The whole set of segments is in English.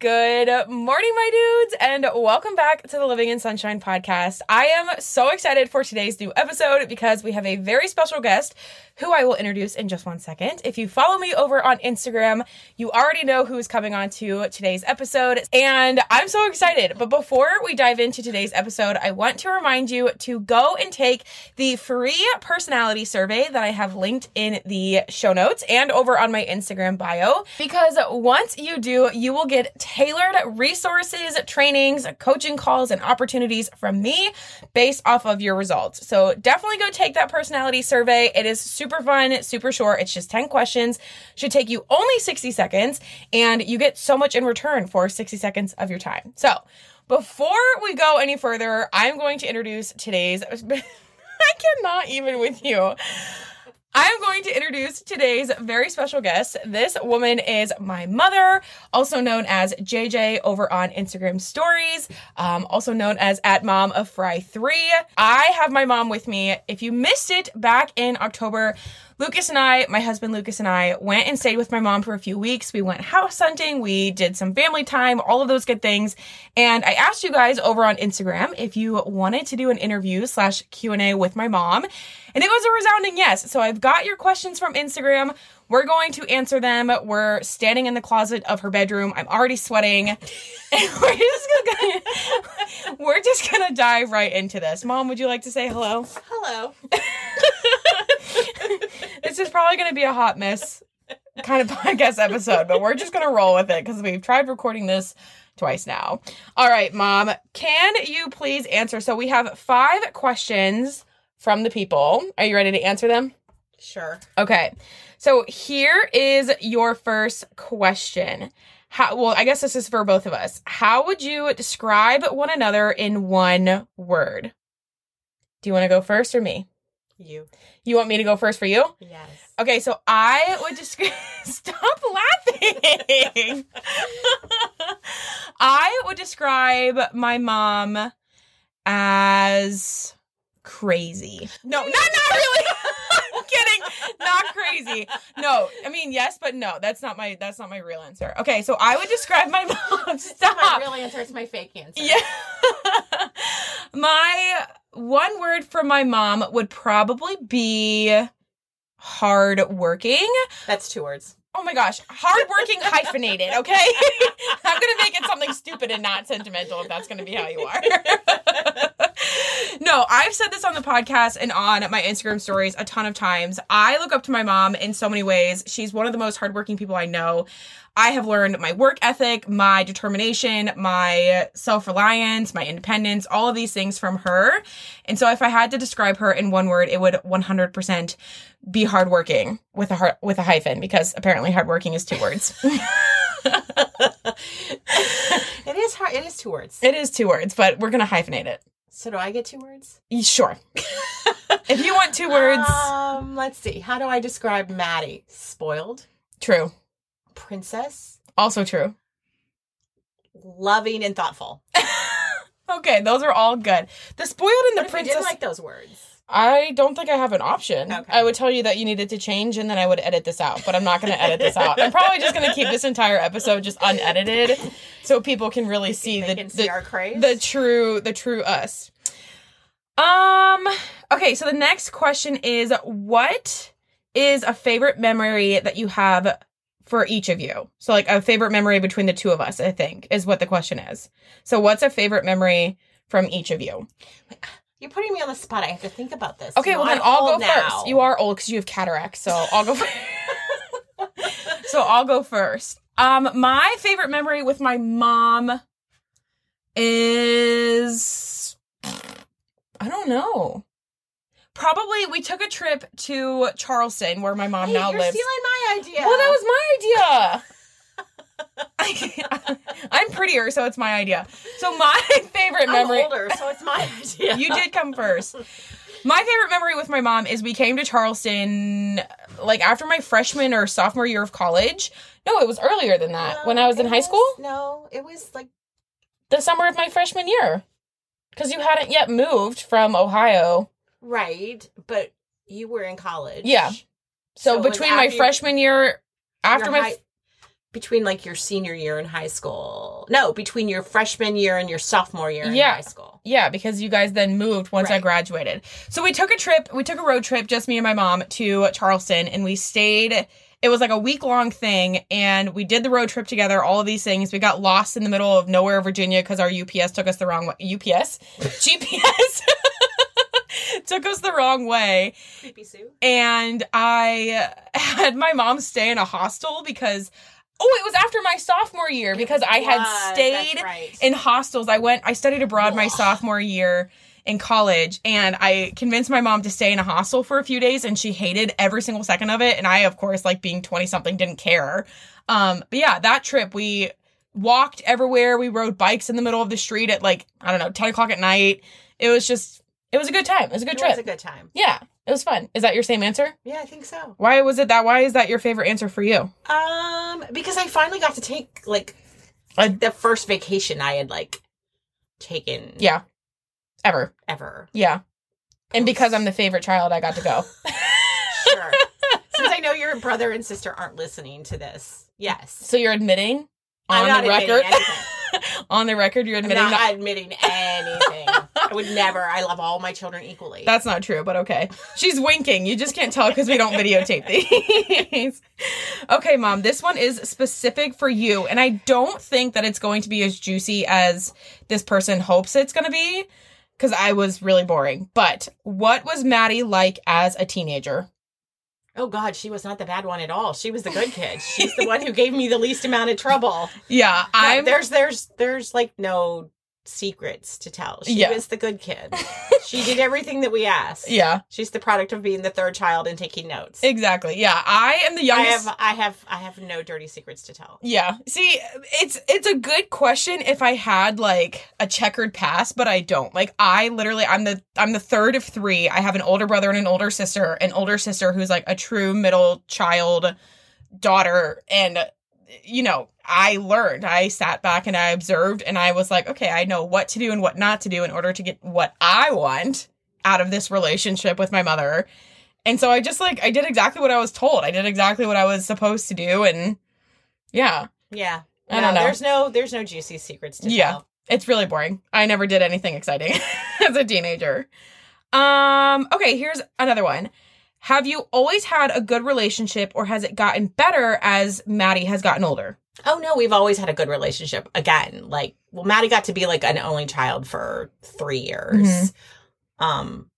Good morning, my dudes, and welcome back to the Living in Sunshine podcast. I am so excited for today's new episode because we have a very special guest who I will introduce in just one second. If you follow me over on Instagram, you already know who is coming on to today's episode, and I'm so excited. But before we dive into today's episode, I want to remind you to go and take the free personality survey that I have linked in the show notes and over on my Instagram bio, because once you do, you will get tailored resources, trainings, coaching calls, and opportunities from me based off of your results. So definitely go take that personality survey. It is super super fun, super short. It's just 10 questions, should take you only 60 seconds, and you get so much in return for 60 seconds of your time. So, before we go any further, I'm going to introduce today's. I cannot even with you. I'm going to introduce today's very special guest. This woman is my mother, also known as JJ over on Instagram stories, um, also known as at mom of fry three. I have my mom with me. If you missed it back in October, Lucas and I, my husband Lucas and I, went and stayed with my mom for a few weeks. We went house hunting, we did some family time, all of those good things. And I asked you guys over on Instagram if you wanted to do an interview slash Q&A with my mom. And it was a resounding yes. So I've got your questions from Instagram. We're going to answer them. We're standing in the closet of her bedroom. I'm already sweating. And we're just gonna we're just gonna dive right into this. Mom, would you like to say hello? Hello. this is probably gonna be a hot mess kind of podcast episode, but we're just gonna roll with it because we've tried recording this twice now. All right, mom, can you please answer? So we have five questions from the people. Are you ready to answer them? Sure. Okay. So here is your first question. How well, I guess this is for both of us. How would you describe one another in one word? Do you want to go first or me? You. You want me to go first for you? Yes. Okay, so I would just stop laughing. I would describe my mom as crazy. No, not not really. Not crazy. No, I mean yes, but no. That's not my that's not my real answer. Okay, so I would describe my mom. Stop. My real answer It's my fake answer. Yeah. my one word for my mom would probably be hardworking. That's two words. Oh my gosh, hardworking hyphenated, okay? I'm gonna make it something stupid and not sentimental if that's gonna be how you are. no, I've said this on the podcast and on my Instagram stories a ton of times. I look up to my mom in so many ways. She's one of the most hardworking people I know. I have learned my work ethic, my determination, my self reliance, my independence, all of these things from her. And so, if I had to describe her in one word, it would 100% be hardworking with a heart, with a hyphen because apparently hardworking is two words. it is hard. It is two words. It is two words, but we're gonna hyphenate it. So do I get two words? Sure. if you want two words, um, let's see. How do I describe Maddie? Spoiled. True. Princess. Also true. Loving and thoughtful. okay, those are all good. The spoiled and the princess. didn't like those words. I don't think I have an option. Okay. I would tell you that you needed to change and then I would edit this out, but I'm not going to edit this out. I'm probably just going to keep this entire episode just unedited so people can really see They the see the, the true the true us. Um okay, so the next question is what is a favorite memory that you have for each of you? So like a favorite memory between the two of us, I think, is what the question is. So what's a favorite memory from each of you? You're putting me on the spot. I have to think about this. Okay, You well then I'll go now. first. You are old because you have cataracts, so I'll go first. so I'll go first. Um, my favorite memory with my mom is I don't know. Probably we took a trip to Charleston where my mom Hey, now you're lives. stealing my idea. Well, that was my idea. I'm prettier, so it's my idea. So my favorite I'm memory. older, so it's my idea. You did come first. My favorite memory with my mom is we came to Charleston like after my freshman or sophomore year of college. No, it was earlier than that. when I was in high school? No, it was like The summer of my freshman year. Cuz you hadn't yet moved from Ohio. right, but you were in college. Yeah. So, So between my freshman year after my high- between like your senior year in high school. No, between your freshman year and your sophomore year in Yeah. high school. Yeah, because you guys then moved once I graduated. So we took a trip, we took a road trip, just me and my mom, to Charleston, and we stayed. It was like a week long thing, and we did the road trip together, all of these things. We got lost in the middle of nowhere, Virginia, because our UPS took us the wrong way. UPS? GPS took us the wrong way. Creepy Sue. And I had my mom stay in a hostel because, oh, it was after my sophomore year because I had Was, stayed right. in hostels. I went, I studied abroad my sophomore year in college and I convinced my mom to stay in a hostel for a few days and she hated every single second of it. And I, of course, like being 20 something, didn't care. Um, but yeah, that trip, we walked everywhere. We rode bikes in the middle of the street at like, I don't know, 10 o'clock at night. It was just, it was a good time. It was a good it trip. It was a good time. yeah, it was fun. Is that your same answer? Yeah, I think so. Why was it that? Why is that your favorite answer for you? Um, because I finally got to take like I- the first vacation I had like taken Yeah. Ever. ever. Yeah. And because I'm the favorite child, I got to go. Sure. Since I know your brother and sister aren't listening to this, yes. So you're admitting on the admitting record? On the record, you're I'm admitting not that. admitting anything. I would never. I love all my children equally. That's not true, but okay. She's winking. You just can't tell because we don't videotape these. okay, mom, this one is specific for you. And I don't think that it's going to be as juicy as this person hopes it's going to be because I was really boring. But what was Maddie like as a teenager? Oh God, she was not the bad one at all. She was the good kid. She's the one who gave me the least amount of trouble. Yeah, I'm. there's there's there's like no secrets to tell. She Yeah. was the good kid. she did everything that we asked. yeah, She's the product of being the third child and taking notes. exactly. Yeah, I am the I youngest. have I have I have no dirty secrets to tell. Yeah. See, it's it's a good question if I had like a checkered past, but I don't. Like I literally I'm the I'm the third of 3. I have an older brother and an older sister. An older sister who's like a true middle child daughter and you know, I learned. I sat back and I observed and I was like, okay, I know what to do and what not to do in order to get what I want out of this relationship with my mother. And so I just like I did exactly what I was told. I did exactly what I was supposed to do and yeah. Yeah. I don't know. There's no there's no juicy secrets to Yeah. tell. It's really boring. I never did anything exciting as a teenager. Um, okay, here's another one. Have you always had a good relationship or has it gotten better as Maddie has gotten older? Oh no, we've always had a good relationship. Again, like well, Maddie got to be like an only child for three years. Mhm. Um,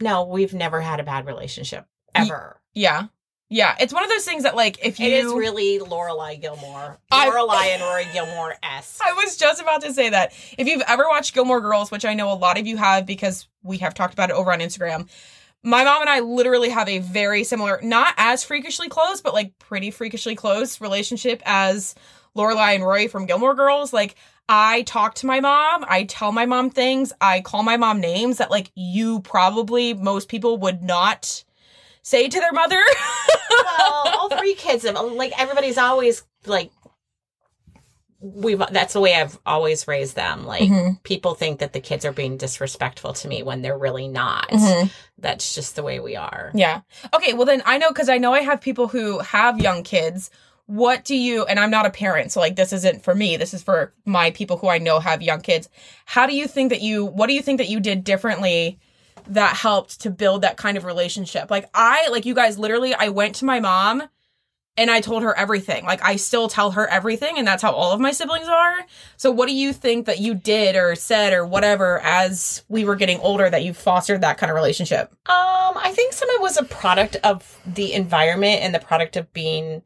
no, we've never had a bad relationship ever. Yeah. Yeah. It's one of those things that like if you It is really Lorelai Gilmore, Lorelai and Rory Gilmore s. I was just about to say that. If you've ever watched Gilmore Girls, which I know a lot of you have because we have talked about it over on Instagram, my mom and I literally have a very similar, not as freakishly close, but like pretty freakishly close relationship as Lorelai and Rory from Gilmore Girls. Like, I talk to my mom, I tell my mom things, I call my mom names that like you probably most people would not say to their mother. well, all three kids have like everybody's always like we've that's the way I've always raised them. Like Mhm. people think that the kids are being disrespectful to me when they're really not. Mhm. That's just the way we are. Yeah. Okay, well then I know cuz I know I have people who have young kids. What do you and I'm not a parent, so like this isn't for me. This is for my people who I know have young kids. How do you think that you what do you think that you did differently that helped to build that kind of relationship? Like I like you guys literally I went to my mom and I told her everything. Like I still tell her everything and that's how all of my siblings are. So what do you think that you did or said or whatever as we were getting older that you fostered that kind of relationship? Um, I think some of it was a product of the environment and the product of being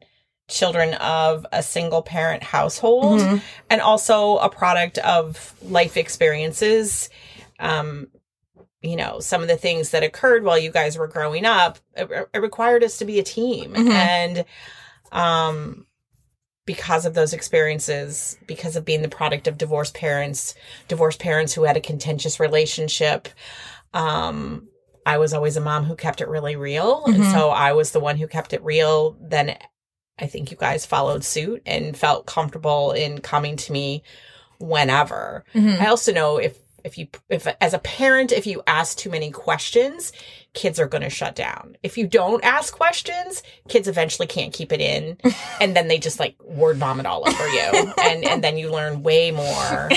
children of a single parent household Mhm. and also a product of life experiences. Um, you know, some of the things that occurred while you guys were growing up, it, it required us to be a team. Mhm. And um because of those experiences, because of being the product of divorced parents, divorced parents who had a contentious relationship, um I was always a mom who kept it really real. And Mhm. so I was the one who kept it real. Then I think you guys followed suit and felt comfortable in coming to me whenever. Mhm. I also know if if you if as a parent if you ask too many questions, kids are going to shut down. If you don't ask questions, kids eventually can't keep it in and then they just like word vomit all over you and and then you learn way more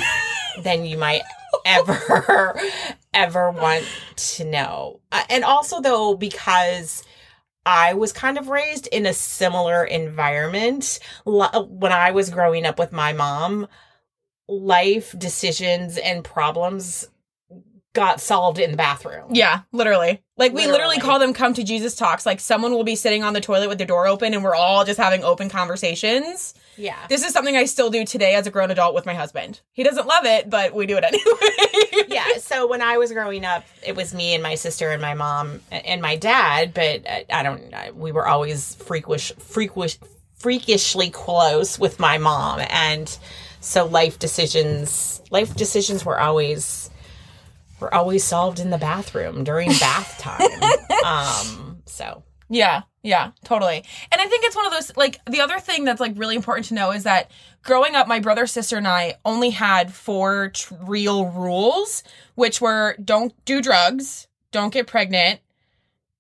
than you might ever ever want to know. Uh, And also though because I was kind of raised in a similar environment Li- when I was growing up with my mom life decisions and problems got solved in the bathroom. Yeah, literally. Like we literally Literally. call them come to Jesus talks. Like someone will be sitting on the toilet with the door open and we're all just having open conversations. Yeah. This is something I still do today as a grown adult with my husband. He doesn't love it, but we do it anyway. yeah. So when I was growing up, it was me and my sister and my mom and my dad, but I- I don't, I- we were always freakish, freakish, freakishly close with my mom. And so life decisions, life decisions were always, were always solved in the bathroom during bath time. um, so Yeah, yeah, totally. And I think it's one of those like the other thing that's like really important to know is that growing up, my brother, sister, and I only had four tr- real rules, which were don't do drugs, don't get pregnant,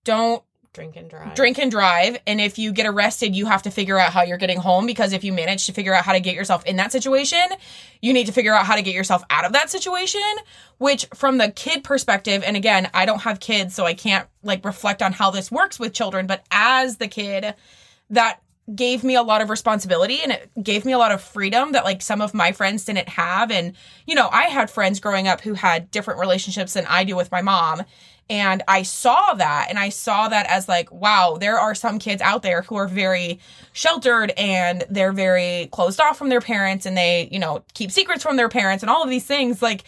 don't drink and drive. drink and drive, and if you get arrested, you have to figure out how you're getting home because if you manage to figure out how to get yourself in that situation, you need to figure out how to get yourself out of that situation. Which, from the kid perspective, and again, I don't have kids, so I can't like reflect on how this works with children, but as the kid, that gave me a lot of responsibility and it gave me a lot of freedom that like some of my friends didn't have and you know I had friends growing up who had different relationships than I do with my mom and I saw that and I saw that as like wow there are some kids out there who are very sheltered and they're very closed off from their parents and they you know keep secrets from their parents and all of these things. Like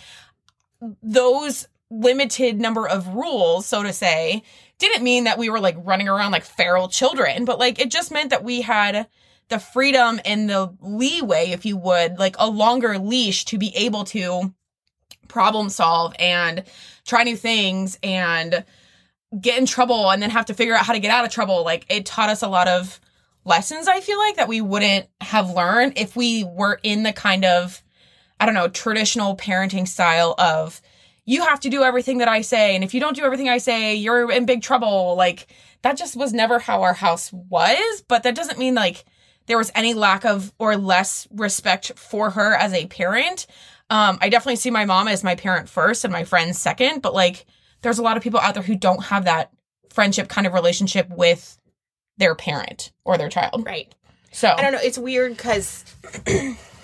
those limited number of rules so to say didn't mean that we were like running around like feral children, but like it just meant that we had the freedom and the leeway, if you would, like a longer leash to be able to problem solve and try new things and get in trouble and then have to figure out how to get out of trouble. Like it taught us a lot of lessons, I feel like, that we wouldn't have learned if we were in the kind of, I don't know, traditional parenting style of, you have to do everything that I say. And if you don't do everything I say, you're in big trouble. Like, that just was never how our house was. But that doesn't mean like there was any lack of or less respect for her as a parent. Um, I definitely see my mom as my parent first and my friends second. But like, there's a lot of people out there who don't have that friendship kind of relationship with their parent or their child. Right. So, I don't know. It's weird because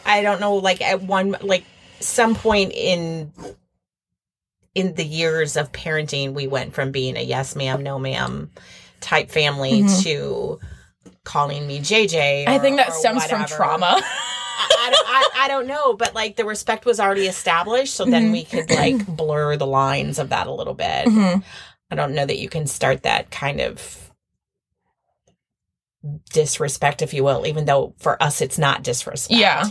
I don't know. Like at one, like some point in in the years of parenting, we went from being a yes ma'am, no ma'am type family Mhm. to calling me JJ. I think that or stems from trauma. I, I, I, don't know, but like the respect was already established, so then Mhm. we could like blur the lines of that a little bit. Mhm. I don't know that you can start that kind of disrespect, if you will, even though for us it's not disrespect. Yeah.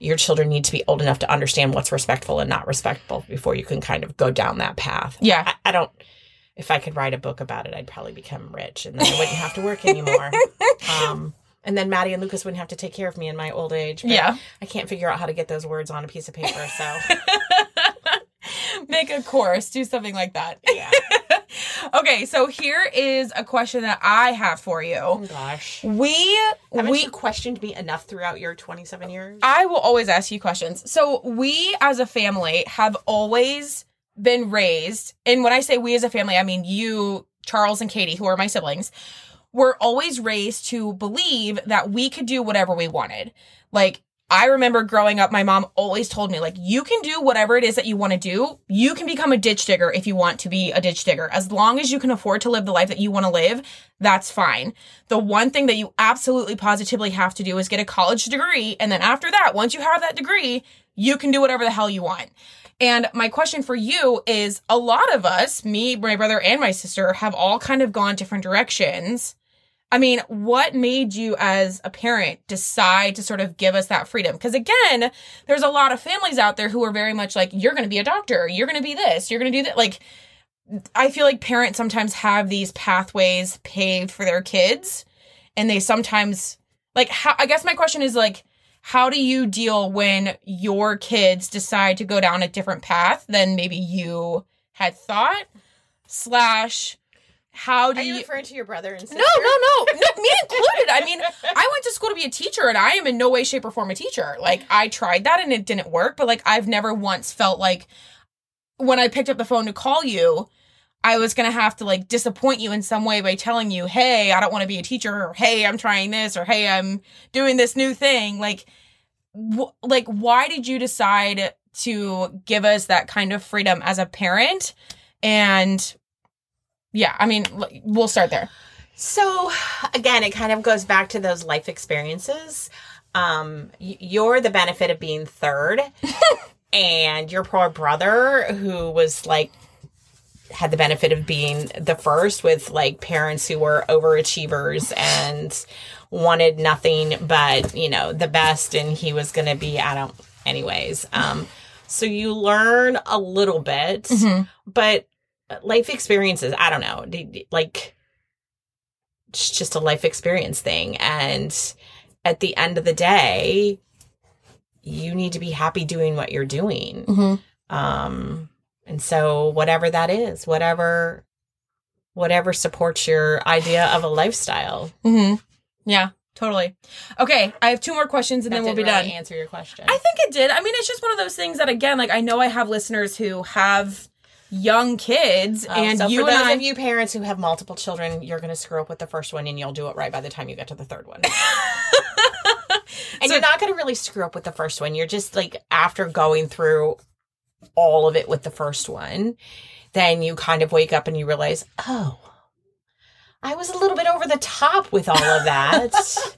Your children need to be old enough to understand what's respectful and not respectful before you can kind of go down that path. Yeah. I, I don't. If I could write a book about it, I'd probably become rich, and then I wouldn't have to work anymore. um, and then Maddie and Lucas wouldn't have to take care of me in my old age. But Yeah. I can't figure out how to get those words on a piece of paper. So Make a course, do something like that. yeah. okay, so here is a question that I have for you. Oh gosh. We Haven't we you questioned me enough throughout your 27 years? I will always ask you questions. So we as a family have always been raised, and when I say we as a family, I mean you, Charles and Katie, who are my siblings, were always raised to believe that we could do whatever we wanted. Like I remember growing up, my mom always told me, like, you can do whatever it is that you want to do. You can become a ditch digger if you want to be a ditch digger. As long as you can afford to live the life that you want to live, that's fine. The one thing that you absolutely positively have to do is get a college degree. And then after that, once you have that degree, you can do whatever the hell you want. And my question for you is a lot of us, me, my brother, and my sister, have all kind of gone different directions. I mean, what made you as a parent decide to sort of give us that freedom? Because again, there's a lot of families out there who are very much like, you're going to be a doctor, you're going to be this, you're going to do that. Like, I feel like parents sometimes have these pathways paved for their kids, and they sometimes, like, how, I guess my question is like, how do you deal when your kids decide to go down a different path than maybe you had thought? Slash, how do Are you you referring to your brother and sister? no, no, no, no, me included. I mean, I went to school to be a teacher, and I am in no way, shape, or form a teacher. Like, I tried that, and it didn't work. But like, I've never once felt like when I picked up the phone to call you, I was gonna have to like disappoint you in some way by telling you, "Hey, I don't want to be a teacher," or "Hey, I'm trying this," or "Hey, I'm doing this new thing." Like, wh- like, why did you decide to give us that kind of freedom as a parent? And yeah, I mean, we'll start there. So again, it kind of goes back to those life experiences. Um, you're the benefit of being third, and your poor brother, who was like had the benefit of being the first with like parents who were overachievers and wanted nothing but you know the best and he was going to be i don't anyways um so you learn a little bit but life experiences i don't know like it's just a life experience thing and at the end of the day you need to be happy doing what you're doing Mm-hmm. um and so whatever that is whatever whatever supports your idea of a lifestyle Mm-hmm. Yeah, totally. Okay, I have two more questions and then we'll be didn't done. answer your question I think it did. I mean, it's just one of those things that, again, like I know I have listeners who have young kids, Oh, and so you for and those I. of you parents who have multiple children, you're going to screw up with the first one, and you'll do it right by the time you get to the third one. and So- you're not going to really screw up with the first one. You're just like after going through all of it with the first one, then you kind of wake up and you realize, oh, I was a little bit over the top with all of that.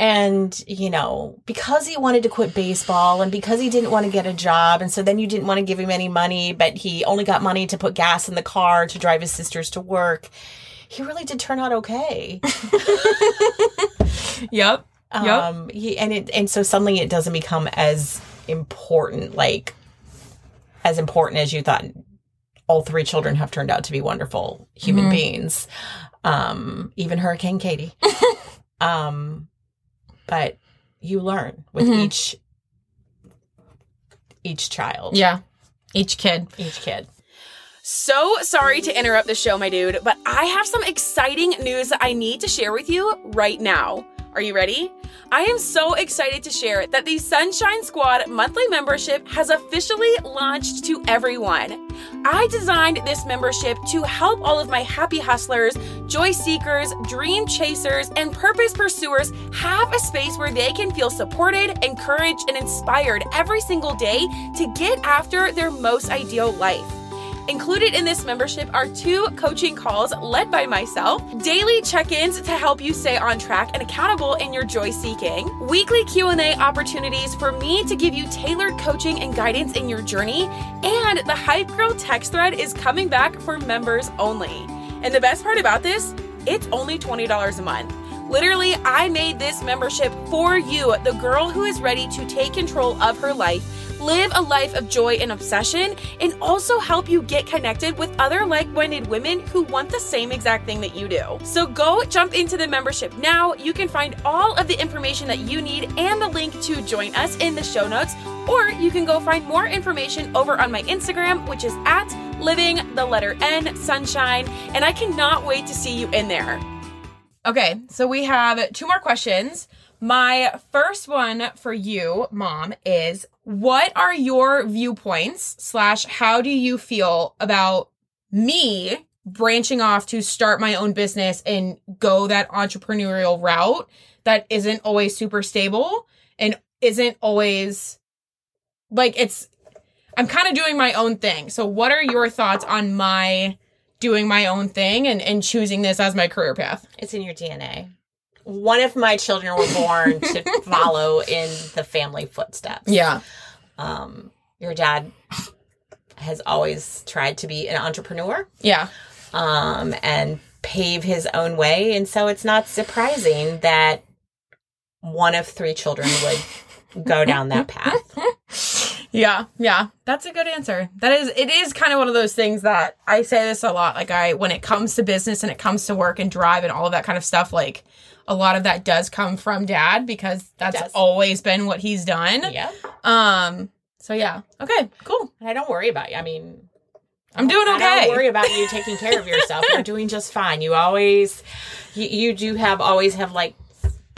And, you know, because he wanted to quit baseball and because he didn't want to get a job. And so then you didn't want to give him any money, but he only got money to put gas in the car to drive his sisters to work. He really did turn out okay. yep. Yep. Um, he, and it, and so suddenly it doesn't become as important, like as important as you thought. All three children have turned out to be wonderful human Mhm. beings. Um, even Hurricane Katie. um, but you learn with Mhm. each each child, Yeah. Each kid. each kid. So sorry to interrupt the show, my dude, but I have some exciting news that I need to share with you right now. Are you ready? I am so excited to share that the Sunshine Squad monthly membership has officially launched to everyone. I designed this membership to help all of my happy hustlers, joy seekers, dream chasers, and purpose pursuers have a space where they can feel supported, encouraged, and inspired every single day to get after their most ideal life. Included in this membership are two coaching calls led by myself, daily check-ins to help you stay on track and accountable in your joy seeking, weekly Q&A opportunities for me to give you tailored coaching and guidance in your journey, and the Hype Girl text thread is coming back for members only. And the best part about this, it's only $20 a month. Literally, I made this membership for you, the girl who is ready to take control of her life, live a life of joy and obsession, and also help you get connected with other like minded women who want the same exact thing that you do. So go jump into the membership now. You can find all of the information that you need and the link to join us in the show notes, or you can go find more information over on my Instagram, which is at living the letter N sunshine, and I cannot wait to see you in there. Okay, so we have two more questions. My first one for you, mom, is what are your viewpoints slash how do you feel about me branching off to start my own business and go that entrepreneurial route that isn't always super stable and isn't always like it's I'm kind of doing my own thing. So what are your thoughts on my doing my own thing and, and choosing this as my career path? It's in your DNA. One of my children were born to follow in the family footsteps. Yeah. Um, your dad has always tried to be an entrepreneur Yeah. um, and pave his own way. And so it's not surprising that one of three children would go down that path. Yeah, yeah. That's a good answer. That is it is kind of one of those things that I say this a lot. Like I when it comes to business and it comes to work and drive and all of that kind of stuff, like a lot of that does come from dad because that's always been what he's done. Yeah. Um so yeah. Okay, cool. And I don't worry about you. I mean, I'm doing okay. I don't worry about you taking care of yourself. You're doing just fine. You always, you, you do have always have like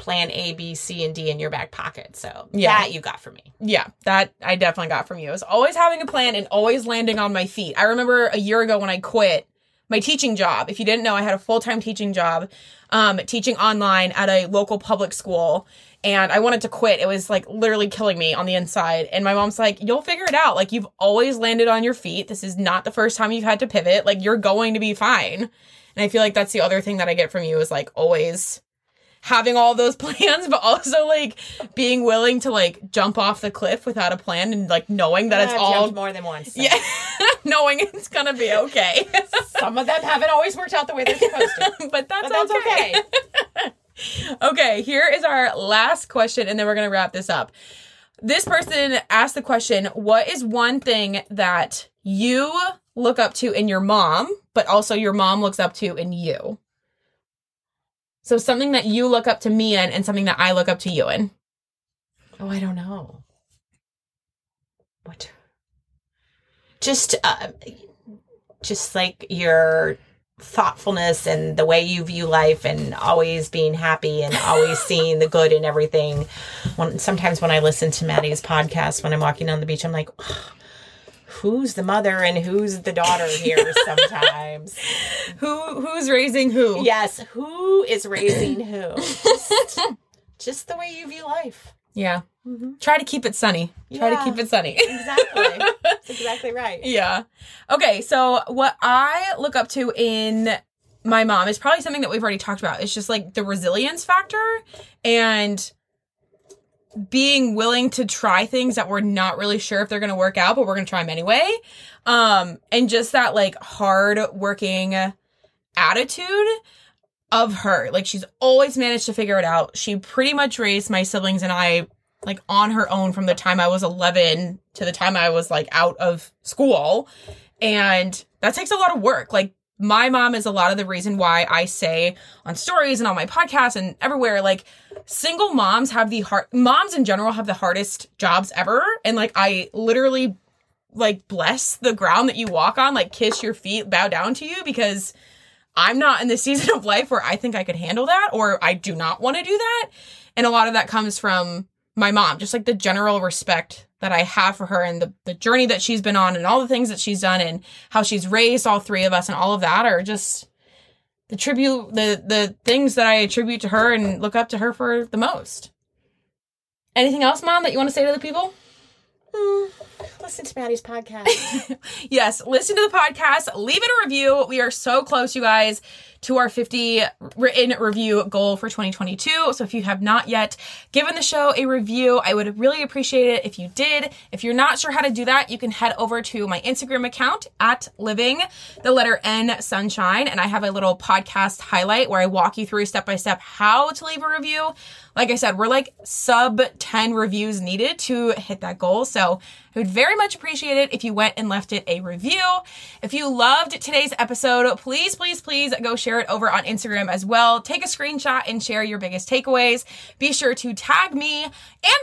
plan A, B, C, and D in your back pocket. So Yeah. that you got from me. Yeah, that I definitely got from you. Is always having a plan and always landing on my feet. I remember a year ago when I quit my teaching job. If you didn't know, I had a full time teaching job, um, teaching online at a local public school. And I wanted to quit. It was like literally killing me on the inside. And my mom's like, You'll figure it out. Like, you've always landed on your feet. This is not the first time you've had to pivot. Like, you're going to be fine. And I feel like that's the other thing that I get from you is like always having all those plans, but also like being willing to like jump off the cliff without a plan and like knowing that it's I've all more than once. so yeah, knowing it's gonna be okay. Some of them haven't always worked out the way they're supposed to. but that's, But that's okay. okay. Okay, here is our last question, and then we're gonna wrap this up. This person asked the question What is one thing that you look up to in your mom, but also your mom looks up to in you? So, something that you look up to me in, and something that I look up to you in. Oh, I don't know. What? Just, uh, just like your thoughtfulness and the way you view life, and always being happy and always seeing the good in everything. When sometimes when I listen to Maddie's podcast when I'm walking on the beach, I'm like. Who's the mother and who's the daughter here sometimes? Who Who's raising who? yes, who is raising who? Just, just the way you view life. Yeah. Mm-hmm. Try to keep it sunny. Try to keep it sunny. Exactly. That's exactly right. Yeah. Okay, so what I look up to in my mom is probably something that we've already talked about. It's just like the resilience factor and being willing to try things that we're not really sure if they're going to work out, but we're going to try them anyway. Um and just that like hard working attitude of her. Like she's always managed to figure it out. She pretty much raised my siblings and I like on her own from the time I was 11 to the time I was like out of school. And that takes a lot of work. Like my mom is a lot of the reason why I say on stories and on my podcast and everywhere, like single moms have the hard, moms in general have the hardest jobs ever. And like I literally like bless the ground that you walk on, like kiss your feet, bow down to you because I'm not in the season of life where I think I could handle that or I do not want to do that. And a lot of that comes from my mom, just like the general respect that I have for her and the, the journey that she's been on and all the things that she's done and how she's raised all three of us and all of that are just the tribute the the things that I attribute to her and look up to her for the most. Anything else, mom, that you want to say to the people? Mm, listen to Maddie's podcast. yes, listen to the podcast, leave it a review. We are so close, you guys, to our 50 written review goal for 2022. So if you have not yet given the show a review, I would really appreciate it if you did. If you're not sure how to do that, you can head over to my Instagram account at living the letter N sunshine. And I have a little podcast highlight where I walk you through step by step how to leave a review. Like I said, we're like sub 10 reviews needed to hit that goal. So I would very much appreciate it if you went and left it a review. If you loved today's episode, please, please, please go share it over on Instagram as well. Take a screenshot and share your biggest takeaways. Be sure to tag me and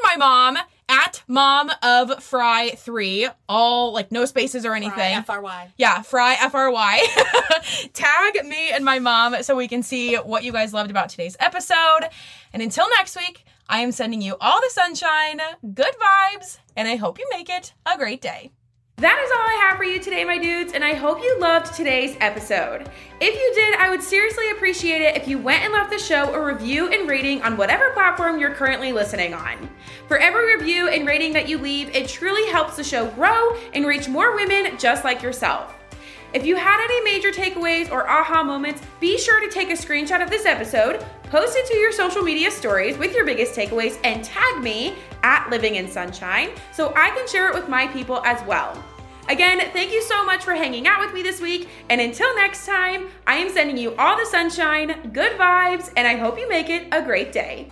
my mom at mom of fry three, all like no spaces or anything. F R Y. Yeah, Fry F R Y. Tag me and my mom so we can see what you guys loved about today's episode. And until next week, I am sending you all the sunshine, good vibes, and I hope you make it a great day. That is all I have for you today, my dudes, and I hope you loved today's episode. If you did, I would seriously appreciate it if you went and left the show a review and rating on whatever platform you're currently listening on. For every review and rating that you leave, it truly helps the show grow and reach more women just like yourself. If you had any major takeaways or aha moments, be sure to take a screenshot of this episode, post it to your social media stories with your biggest takeaways, and tag me at Living in Sunshine so I can share it with my people as well. Again, thank you so much for hanging out with me this week. And until next time, I am sending you all the sunshine, good vibes, and I hope you make it a great day.